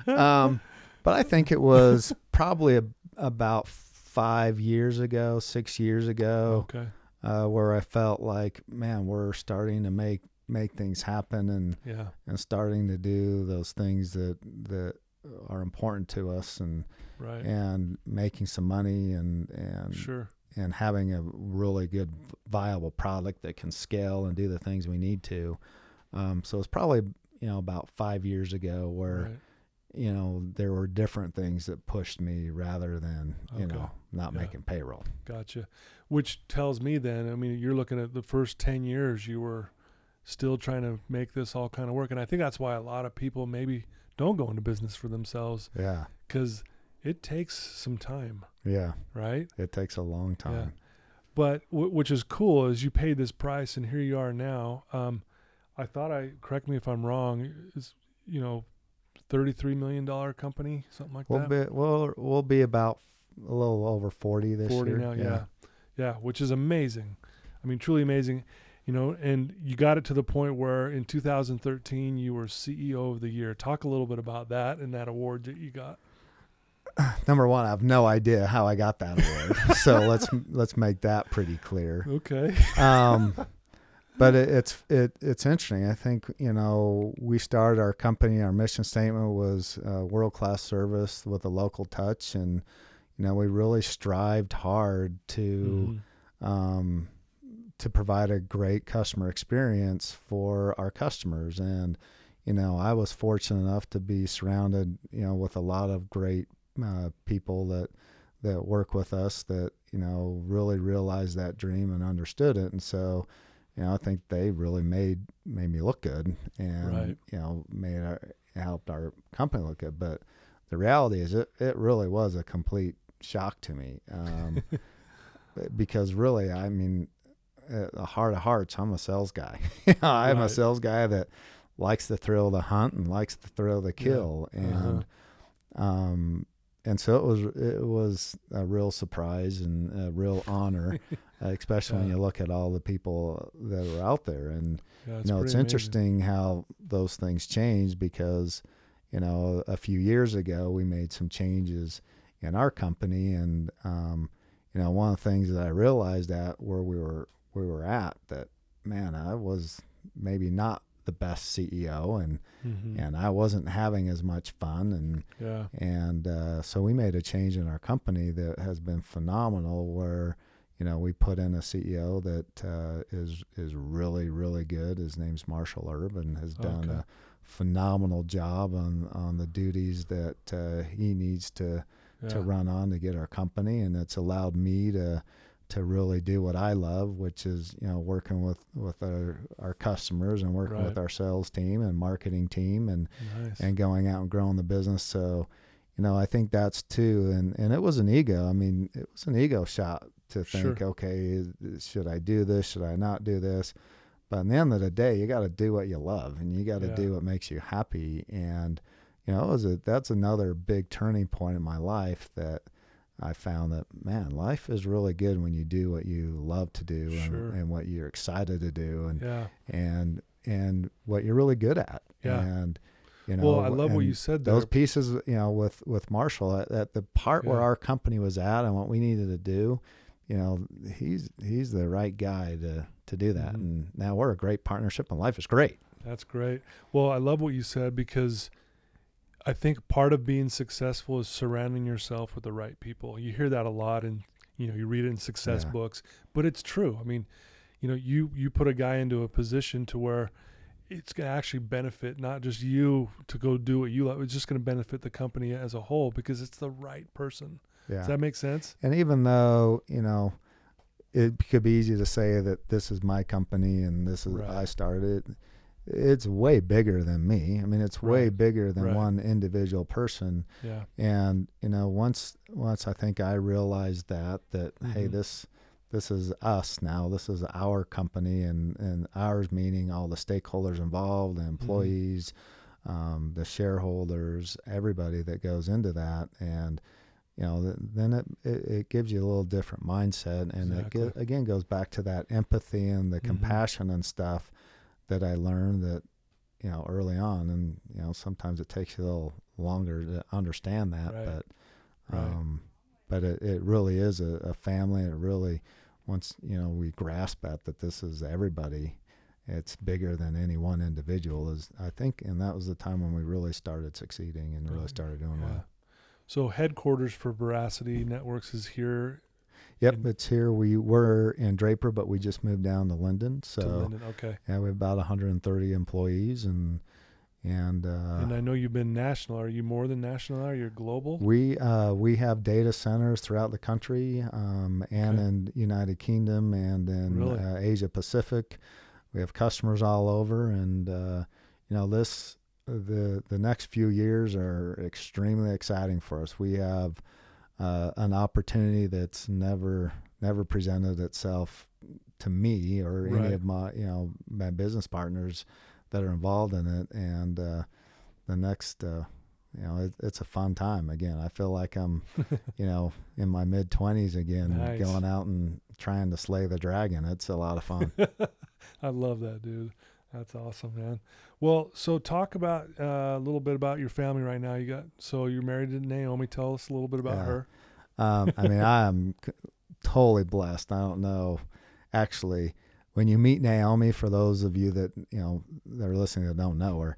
Um, but I think it was <laughs> probably a, about five years ago, six years ago. Okay. uh, where I felt like, man, we're starting to make make things happen and Yeah. and starting to do those things that that are important to us and Right. and making some money and and sure. and having a really good viable product that can scale and do the things we need to. Um, so it's probably you know about five years ago where Right. you know there were different things that pushed me rather than you know not Yeah. making payroll. Gotcha. Which tells me then, I mean, you're looking at the first 10 years, you were still trying to make this all kind of work. And I think that's why a lot of people maybe don't go into business for themselves Yeah, because it takes some time, yeah, right? it takes a long time. Yeah. But w- which is cool is you paid this price and here you are now. Um, I thought I, correct me if I'm wrong, is, you know, $33 million company, something like We'll that. be we'll we'll be about a little over forty this 40 year. now, yeah. yeah. which is amazing. I mean, truly amazing. You know, and you got it to the point where in 2013 you were CEO of the year. Talk a little bit about that and that award that you got. <sighs> Number one, I have no idea how I got that award, <laughs> so let's let's make that pretty clear. Okay. Um, <laughs> but it, it's it it's interesting. I think you know we started our company. Our mission statement was uh, world class service with a local touch, and you know we really strived hard to. Mhm. um, to provide a great customer experience for our customers. And, you know, I was fortunate enough to be surrounded, you know, with a lot of great uh, people that that work with us that you know really realized that dream and understood it. And so, you know, I think they really made made me look good, and Right. you know, made our, helped our company look good. But the reality is, it it really was a complete shock to me, um, <laughs> because really, I mean, at the heart of hearts, I'm a sales guy. You <laughs> know, I'm a sales guy that likes the thrill of the hunt and likes the thrill of the Yeah. kill, Uh-huh. and um, and so it was it was a real surprise and a real honor, <laughs> uh, especially when you look at all the people that are out there. And Yeah, you know, it's pretty amazing. interesting how those things change because you know a few years ago we made some changes in our company, and um, you know one of the things that I realized at where we were we were at that man I was maybe not the best CEO and Mhm. and I wasn't having as much fun and Yeah. and uh, so we made a change in our company that has been phenomenal. Where you know we put in a CEO that uh, is is really really good. His name's Marshall Erb and has done Okay. a phenomenal job on on the duties that uh, he needs to Yeah. to run on to get our company, and it's allowed me to to really do what I love, which is you know working with with our our customers and working with our sales team and marketing team and Nice. and going out and growing the business. So, you know, I think that's too. And and it was an ego. I mean, it was an ego shot to think, Sure. okay, should I do this? Should I not do this? But in the end of the day, you got to do what you love, and you got to Yeah. do what makes you happy. And you know, it was a that's another big turning point in my life that. I found that man, life is really good when you do what you love to do Sure. and, and what you're excited to do, and yeah. and and what you're really good at. Yeah. And you know, Well, I love what you said there. those pieces, you know, with with Marshall at, at the part where our company was at and what we needed to do, you know, he's he's the right guy to to do that. Mhm. And now we're a great partnership, and life is great. That's great. Well, I love what you said because I think part of being successful is surrounding yourself with the right people. You hear that a lot and you know, you read it in success Yeah. books, but it's true. I mean, you know, you you put a guy into a position to where it's going to actually benefit not just you to go do what you love, it's just going to benefit the company as a whole because it's the right person. Yeah. Does that make sense? And even though you know, it could be easy to say that this is my company and this is Right. I started. It, It's way bigger than me. I mean, it's way Right. bigger than Right. one individual person. Yeah. and you know once once i think i realized that that hey Mhm. this this is us now this is our company and and ours meaning all the stakeholders involved the Mm-hmm. employees um, the shareholders everybody that goes into that and you know then it, it, it gives you a little different mindset and it Exactly. ge- again goes back to that empathy and the Mhm. compassion and stuff that i learned that you know early on and you know sometimes it takes you a little longer to understand that Right. but Right. um but it, it really is a, a family it really once you know we grasp that that this is everybody it's bigger than any one individual is i think and that was the time when we really started succeeding and really started doing Yeah. well So headquarters for Veracity Networks is here yep And- it's here we were in draper but we just moved down to Lindon so to Lindon. Okay. yeah we have about 130 employees and and uh and I know you've been national. Are you more than national? Are you global? We uh, we have data centers throughout the country um, and Okay. in United Kingdom and in Really? uh, Asia Pacific. We have customers all over, and uh, you know this the the next few years are extremely exciting for us. We have uh, an opportunity that's never never presented itself to me or Right. any of my you know my business partners that are involved in it, and uh, the next. Uh, you know, it, it's a fun time. Again, I feel like I'm, <laughs> you know, in my mid twenties again, Nice. going out and trying to slay the dragon. It's a lot of fun. <laughs> I love that, dude. That's awesome, man. Well, so talk about uh, a little bit about your family right now. You got so you're married to Naomi. Tell us a little bit about Yeah. her. Um, I mean, I am <laughs> totally blessed. I don't know, actually, when you meet Naomi, for those of you that you know that are listening that don't know her,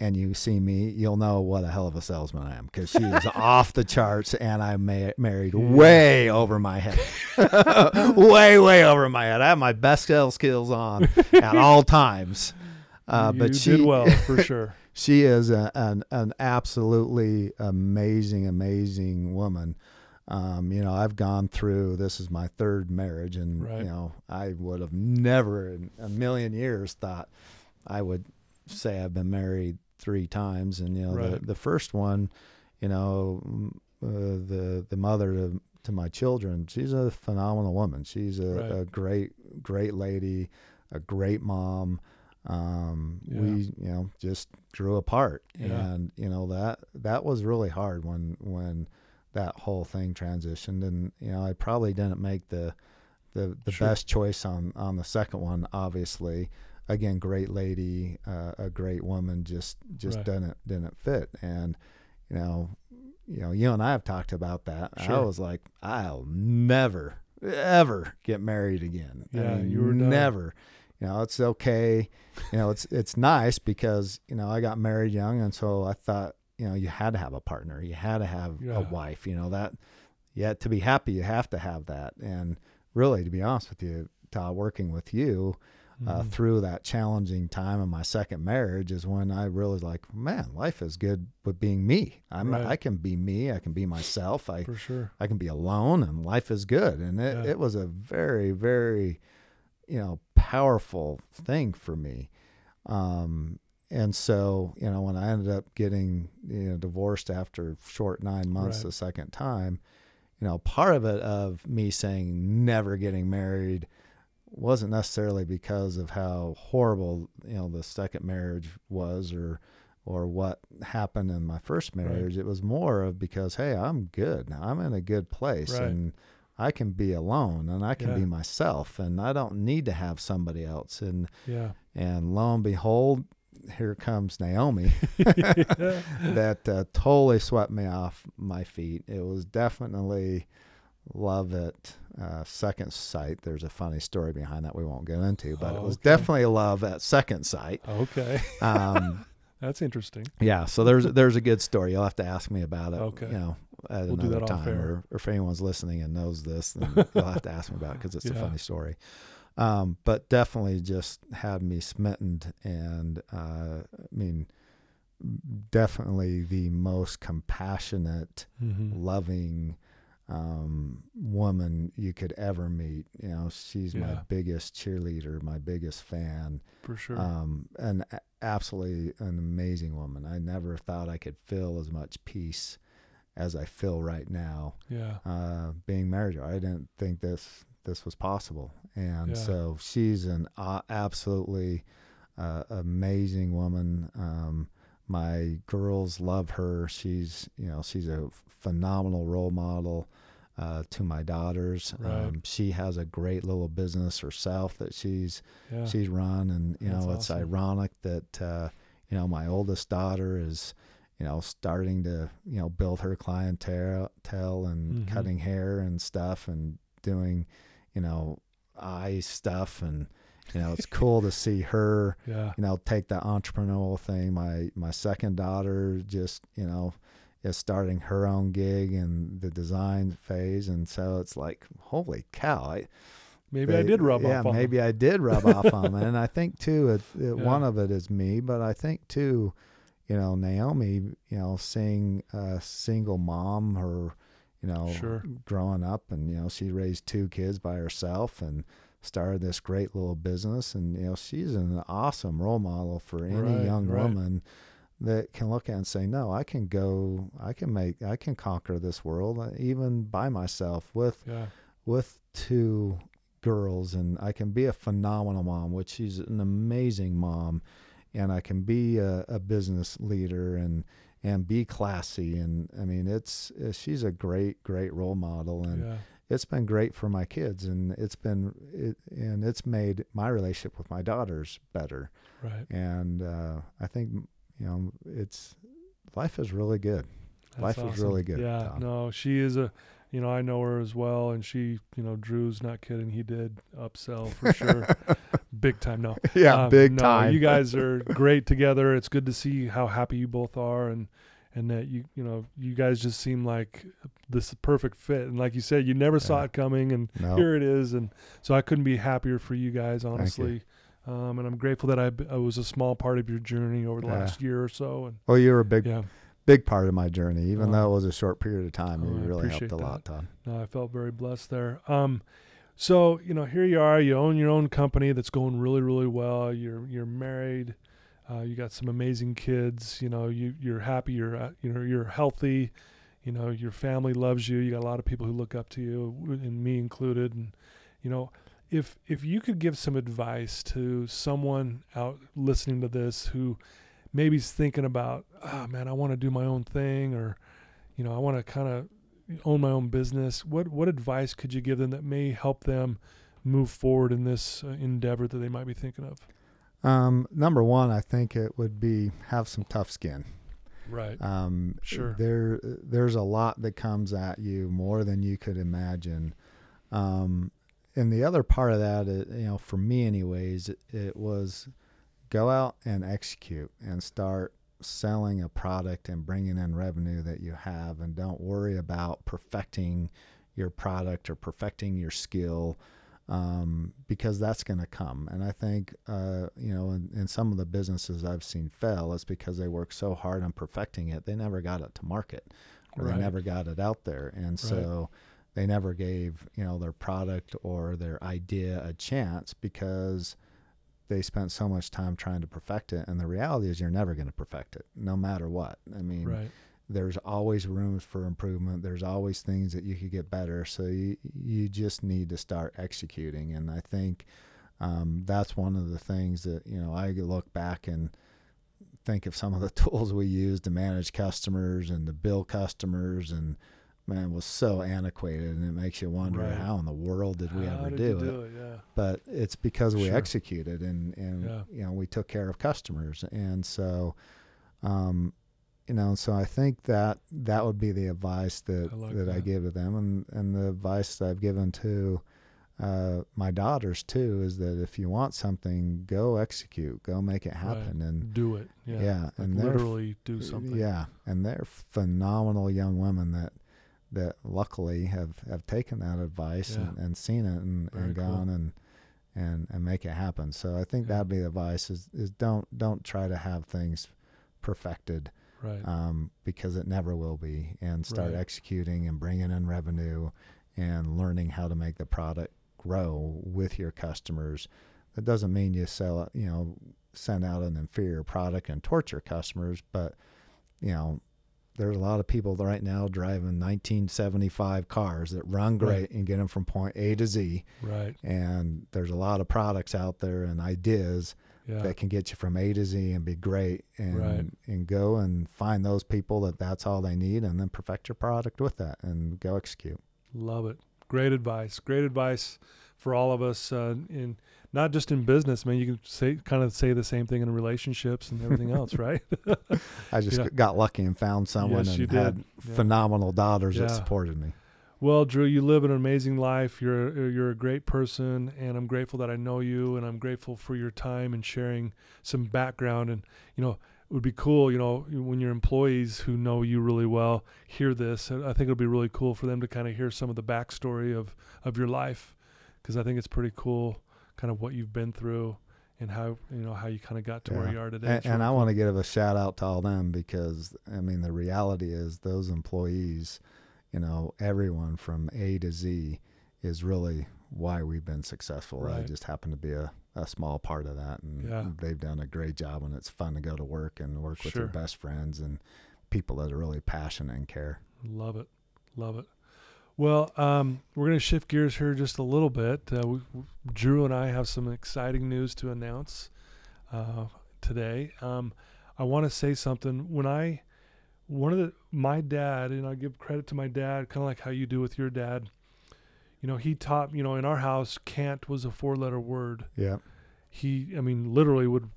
and you see me, you'll know what a hell of a salesman I am because she is <laughs> off the charts, and I'm ma- married way over my head, <laughs> way way over my head. I have my best sales skills on at <laughs> all times. Uh, but she did well for sure. she is a, an an absolutely amazing, amazing woman. Um, you know, I've gone through this is my third marriage, and Right. you know, I would have never in a million years thought I would say I've been married three times, and you know, Right. the the first one, you know, uh, the the mother to to my children, she's a phenomenal woman. She's a, Right. a great great lady, a great mom. Um, Yeah. We you know just grew apart, Yeah. and you know that that was really hard when when that whole thing transitioned, and you know I probably didn't make the the, the Sure. best choice on on the second one. Obviously, again, great lady, uh, a great woman, just just Right. didn't didn't fit, and you know, you know, you and I have talked about that. I was like, I'll never ever get married again. Yeah, I mean, you were never. You know, it's okay. You know, it's it's nice because you know I got married young, and so I thought you know you had to have a partner, you had to have Yeah. a wife. You know that. Yet to be happy, you have to have that. And really, to be honest with you, Todd, working with you uh, Mhm. through that challenging time of my second marriage is when I really like, man, life is good with being me. I'm Right. I can be me. I can be myself. I for sure. I can be alone, and life is good. And it, Yeah. it was a very very, you know, powerful thing for me. Um, and so you know when I ended up getting you know divorced after short nine months Right. the second time, you know part of it of me saying never getting married wasn't necessarily because of how horrible you know the second marriage was or or what happened in my first Right. marriage it was more of because hey i'm good now i'm in a good place Right. and i can be alone and i can Yeah. be myself and i don't need to have somebody else and Yeah. and lo and behold here comes naomi <laughs> <laughs> that uh, totally swept me off my feet. It was definitely love at uh, second sight. There's a funny story behind that we won't get into, but it Oh, was okay. definitely love at second sight. Okay. Um, <laughs> That's interesting. yeah, so there's there's a good story. You'll have to ask me about it. Okay. You know, at We'll do another time, or, or if anyone's listening and knows this, then <laughs> you'll have to ask me about it because it's a funny story. Um, but definitely just had me smitten, and uh, I mean, definitely the most compassionate, hmm loving um, woman you could ever meet. You know, she's my biggest cheerleader, my biggest fan For sure. um, and absolutely an amazing woman. I never thought I could feel as much peace as I feel right now. yeah. Uh, being married, to her. I didn't think this this was possible, and Yeah. so she's an uh, absolutely uh, amazing woman. Um, my girls love her. She's you know she's a phenomenal role model. Uh, to my daughters, Right. um, she has a great little business herself that she's Yeah. she's run and you That's know it's awesome. ironic that uh, you know my oldest daughter is you know starting to you know build her clientele and Mhm. cutting hair and stuff and doing you know eye stuff and you know it's cool to see <laughs> her yeah. you know take the entrepreneurial thing my my second daughter just you know is starting her own gig in the design phase and so it's like holy cow I, Maybe I did rub yeah, off on maybe them. I did rub off on <laughs> them, and I think too, it, it, Yeah. one of it is me, but I think too, you know, Naomi, you know, seeing a single mom, her, you know, Sure. growing up, and you know, she raised two kids by herself and started this great little business, and you know, she's an awesome role model for any Right, young right. woman that can look at and say, no, I can go, I can make, I can conquer this world uh, even by myself with Yeah. with two girls and I can be a phenomenal mom, which she's an amazing mom, and I can be a, a business leader and and be classy and I mean it's uh, she's a great great role model and Yeah. it's been great for my kids and it's been it, and it's made my relationship with my daughters better Right. and uh, I think you know it's life is really good. That's Life is really good, Yeah. Tom. No, she is a, you know, I know her as well, and she, you know, Drew's not kidding. He did upsell for sure, <laughs> big time. No, <laughs> yeah, Um, big no, time. You guys <laughs> are great together. It's good to see how happy you both are, and and that you, you know, you guys just seem like this perfect fit. And like you said, you never saw it coming, and no, here it is. And so I couldn't be happier for you guys, honestly. Um, and I'm grateful that I was a small part of your journey over the Yeah. last year or so. And well, you're a big yeah, big part of my journey. Even Oh. though it was a short period of time, Oh, I really helped a lot, that. Todd. No, I felt very blessed there. Um, so you know, here you are. You own your own company that's going really, really well. You're you're married. Uh, you got some amazing kids. You know, you you're happy. You're uh, you know you're healthy. You know, your family loves you. You got a lot of people who look up to you, and me included. And you know, if if you could give some advice to someone out listening to this who maybe's thinking about, ah, man, I want to do my own thing, or you know, I want to kind of own my own business. What what advice could you give them that may help them move forward in this uh, endeavor that they might be thinking of? Um, number one, I think it would be have some tough skin. Right. Um, Sure. There, there's a lot that comes at you more than you could imagine. Um, and the other part of that, you know, for me, anyways, it, it was go out and execute and start selling a product and bringing in revenue that you have, and don't worry about perfecting your product or perfecting your skill. Um, because that's going to come. And I think, uh, you know, in, in some of the businesses I've seen fail, it's because they work so hard on perfecting it, they never got it to market or Right. they never got it out there. And so they never gave, you know, their product or their idea a chance because they spent so much time trying to perfect it. And the reality is you're never going to perfect it, no matter what. I mean, Right. there's always rooms for improvement. There's always things that you could get better. So you you just need to start executing. And I think um, that's one of the things that you know I look back and think of some of the <laughs> tools we use to manage customers and to bill customers and man it was so antiquated and it makes you wonder Right. how in the world did we How ever did do it do it? Yeah. but it's because we Sure. executed and and Yeah. you know we took care of customers and so um you know so i think that that would be the advice that I like that i give to them and and the advice that i've given to uh my daughters too is that if you want something go execute go make it happen and Do it. Yeah. yeah, Like and literally do something. yeah and they're phenomenal young women that that luckily have have taken that advice Yeah. and, and seen it and, and cool. gone and and and make it happen so i think Yeah. that'd be the advice is is don't don't try to have things perfected Right. um, because it never will be and start Right. executing and bringing in revenue and learning how to make the product grow with your customers that doesn't mean you sell it you know send out an inferior product and torture customers but you know there's a lot of people right now driving 1975 cars that run great Right. and get them from point A to Z right. and there's a lot of products out there and ideas Yeah. that can get you from A to Z and be great and Right. and go and find those people that that's all they need and then perfect your product with that and go execute. Love it. Great advice. Great advice for all of us uh, in not just in business, man. You can say kind of say the same thing in relationships and everything else, <laughs> right? I just Yeah. got lucky and found someone Yes, and had. Yeah. phenomenal daughters that supported me. Well, Drew, you live an amazing life. You're you're a great person, and I'm grateful that I know you, and I'm grateful for your time and sharing some background. And you know, it would be cool, you know, when your employees who know you really well hear this. I think it'll be really cool for them to kind of hear some of the backstory of of your life, because I think it's pretty cool, kind of what you've been through and how you know how you kind of got to where you are today. And, and I want to give a shout out to all them because I mean the reality is those employees, you know, everyone from A to Z is really why we've been successful. I just happen to be a, a small part of that and Yeah. they've done a great job and it's fun to go to work and work with Sure. your best friends and people that are really passionate and care. Love it. Love it. Well, um, we're going to shift gears here just a little bit. Uh, we, Drew and I have some exciting news to announce uh, today. Um, I want to say something. When I, one of the, my dad, and I give credit to my dad, kind of like how you do with your dad. You know, he taught, you know, in our house, can't was a four letter word. Yeah. He, I mean, literally would,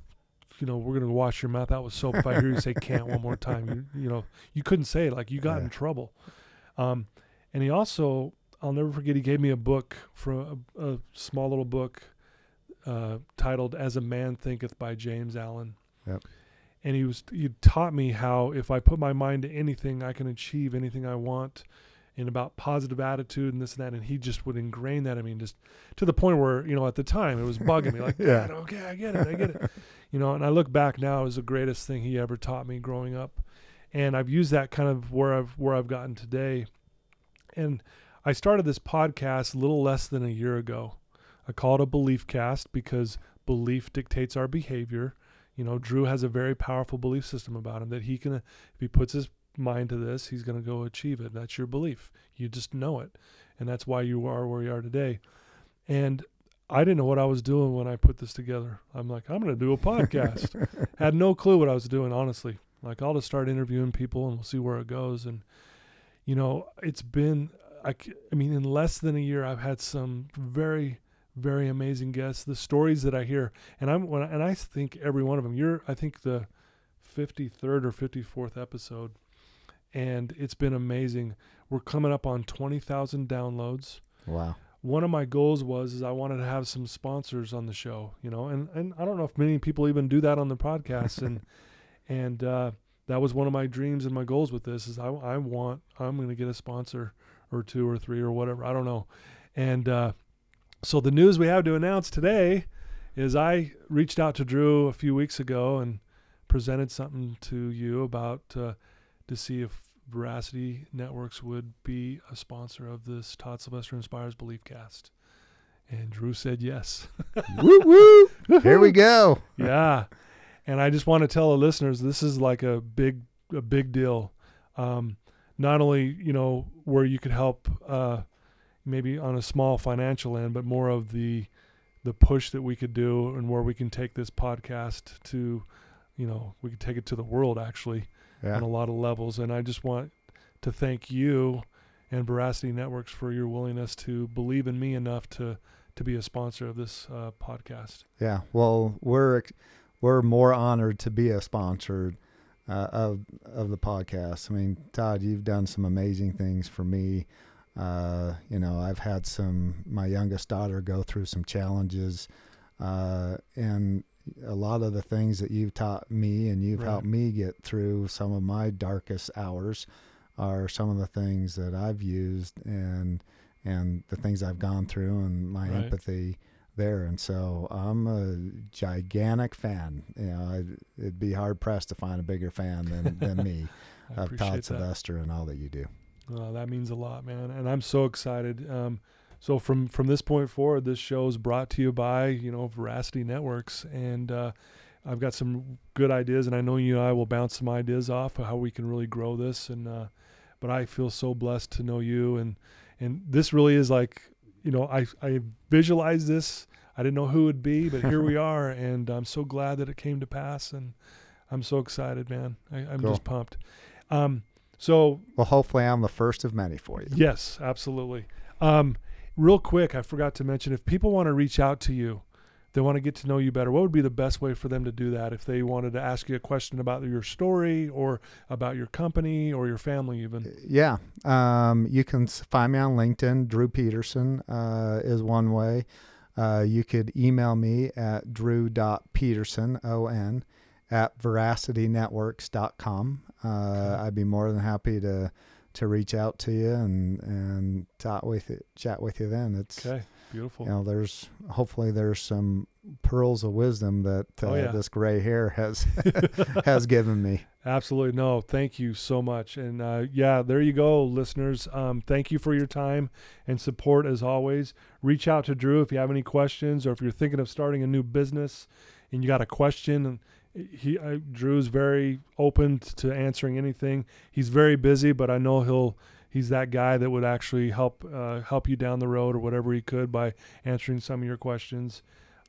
you know, we're going to wash your mouth out with soap if I hear you say can't one more time. You, you know, you couldn't say it. Like you got Yeah. in trouble. Um, and he also, I'll never forget, he gave me a book from a, a small little book uh, titled "As a Man Thinketh" by James Allen. Yep. And he was he taught me how if I put my mind to anything, I can achieve anything I want, and about positive attitude and this and that. And he just would ingrain that. I mean, just to the point where you know at the time it was bugging me like, <laughs> Yeah. "Dad, okay, I get it, I get it. <laughs> You know, and I look back now, it was the greatest thing he ever taught me growing up. and I've used that kind of where I've where I've gotten today. And I started this podcast a little less than a year ago. I call it a belief cast because belief dictates our behavior. You know, Drew has a very powerful belief system about him that he can, if he puts his mind to this, he's going to go achieve it. That's your belief. You just know it. And that's why you are where you are today. And I didn't know what I was doing when I put this together. I'm like, I'm going to do a podcast. <laughs> Had no clue what I was doing, honestly. Like, I'll just start interviewing people and we'll see where it goes. And, you know, it's been, I, I mean, in less than a year, I've had some very, very amazing guests. The stories that I hear, and I'm when I, and I think every one of them. You're, I think the 53rd or 54th episode, and it's been amazing. We're coming up on 20,000 downloads. Wow. One of my goals was is I wanted to have some sponsors on the show, you know, and and I don't know if many people even do that on the podcast, and <laughs> and uh, that was one of my dreams and my goals with this is I I want I'm going to get a sponsor or two or three or whatever I don't know, and uh, so the news we have to announce today is I reached out to Drew a few weeks ago and presented something to you about uh, to see if Veracity Networks would be a sponsor of this Todd Sylvester Inspires Belief Cast. And Drew said yes. <laughs> woo woo! Here we go. yeah, and I just want to tell the listeners this is like a big a big deal. Um, not only you know where you could help uh, maybe on a small financial end, but more of the the push that we could do and where we can take this podcast to, you know, we could take it to the world actually Yeah. on a lot of levels. And I just want to thank you and Veracity Networks for your willingness to believe in me enough to to be a sponsor of this uh, podcast. Yeah. Well, we're we're more honored to be a sponsor uh, of of the podcast. I mean, Todd, you've done some amazing things for me. Uh, you know, I've had some. My youngest daughter go through some challenges, uh, and a lot of the things that you've taught me and you've Right. helped me get through some of my darkest hours are some of the things that I've used and and the things I've gone through and my Right. empathy there. And so I'm a gigantic fan. You know, I'd, it'd be hard pressed to find a bigger fan than, than me <laughs> of Todd. Sylvester and all that you do. Uh, that means a lot, man, and I'm so excited. Um, so from from this point forward, this show is brought to you by you know Veracity Networks, and uh, I've got some good ideas, and I know you and I will bounce some ideas off of how we can really grow this. And uh, but I feel so blessed to know you, and and this really is like you know I I visualized this. I didn't know who it would be, but here we <laughs> are, and I'm so glad that it came to pass, and I'm so excited, man. I, I'm Cool. just pumped. Um, so Well, hopefully I'm the first of many for you. Yes, absolutely. Um, real quick, I forgot to mention if people want to reach out to you, they want to get to know you better. What would be the best way for them to do that? If they wanted to ask you a question about your story or about your company or your family, even. Yeah. Um, you can find me on LinkedIn. Drew Peterson uh, is one way. Uh, you could email me at drew.peterson, O-N, at veracitynetworks.com. Uh, I'd be more than happy to to reach out to you and and chat with you, chat with you then. It's Okay, beautiful. you know there's hopefully there's some pearls of wisdom that uh, Oh, yeah. this gray hair has <laughs> <laughs> has given me. Absolutely. No, thank you so much. And uh, yeah, there you go, listeners. Um, thank you for your time and support as always. Reach out to Drew if you have any questions or if you're thinking of starting a new business and you got a question. And he, uh, Drew's very open to answering anything. He's very busy, but I know he'll. He's that guy that would actually help uh, help you down the road or whatever he could by answering some of your questions.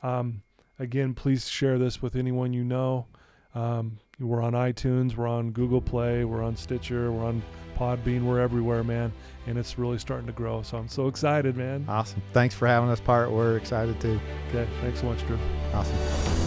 Um, again, please share this with anyone you know. Um, we're on iTunes, we're on Google Play, we're on Stitcher, we're on Podbean, we're everywhere, man. And it's really starting to grow. So I'm so excited, man. Awesome. Thanks for having us part. We're excited too. Okay, thanks so much, Drew. Awesome.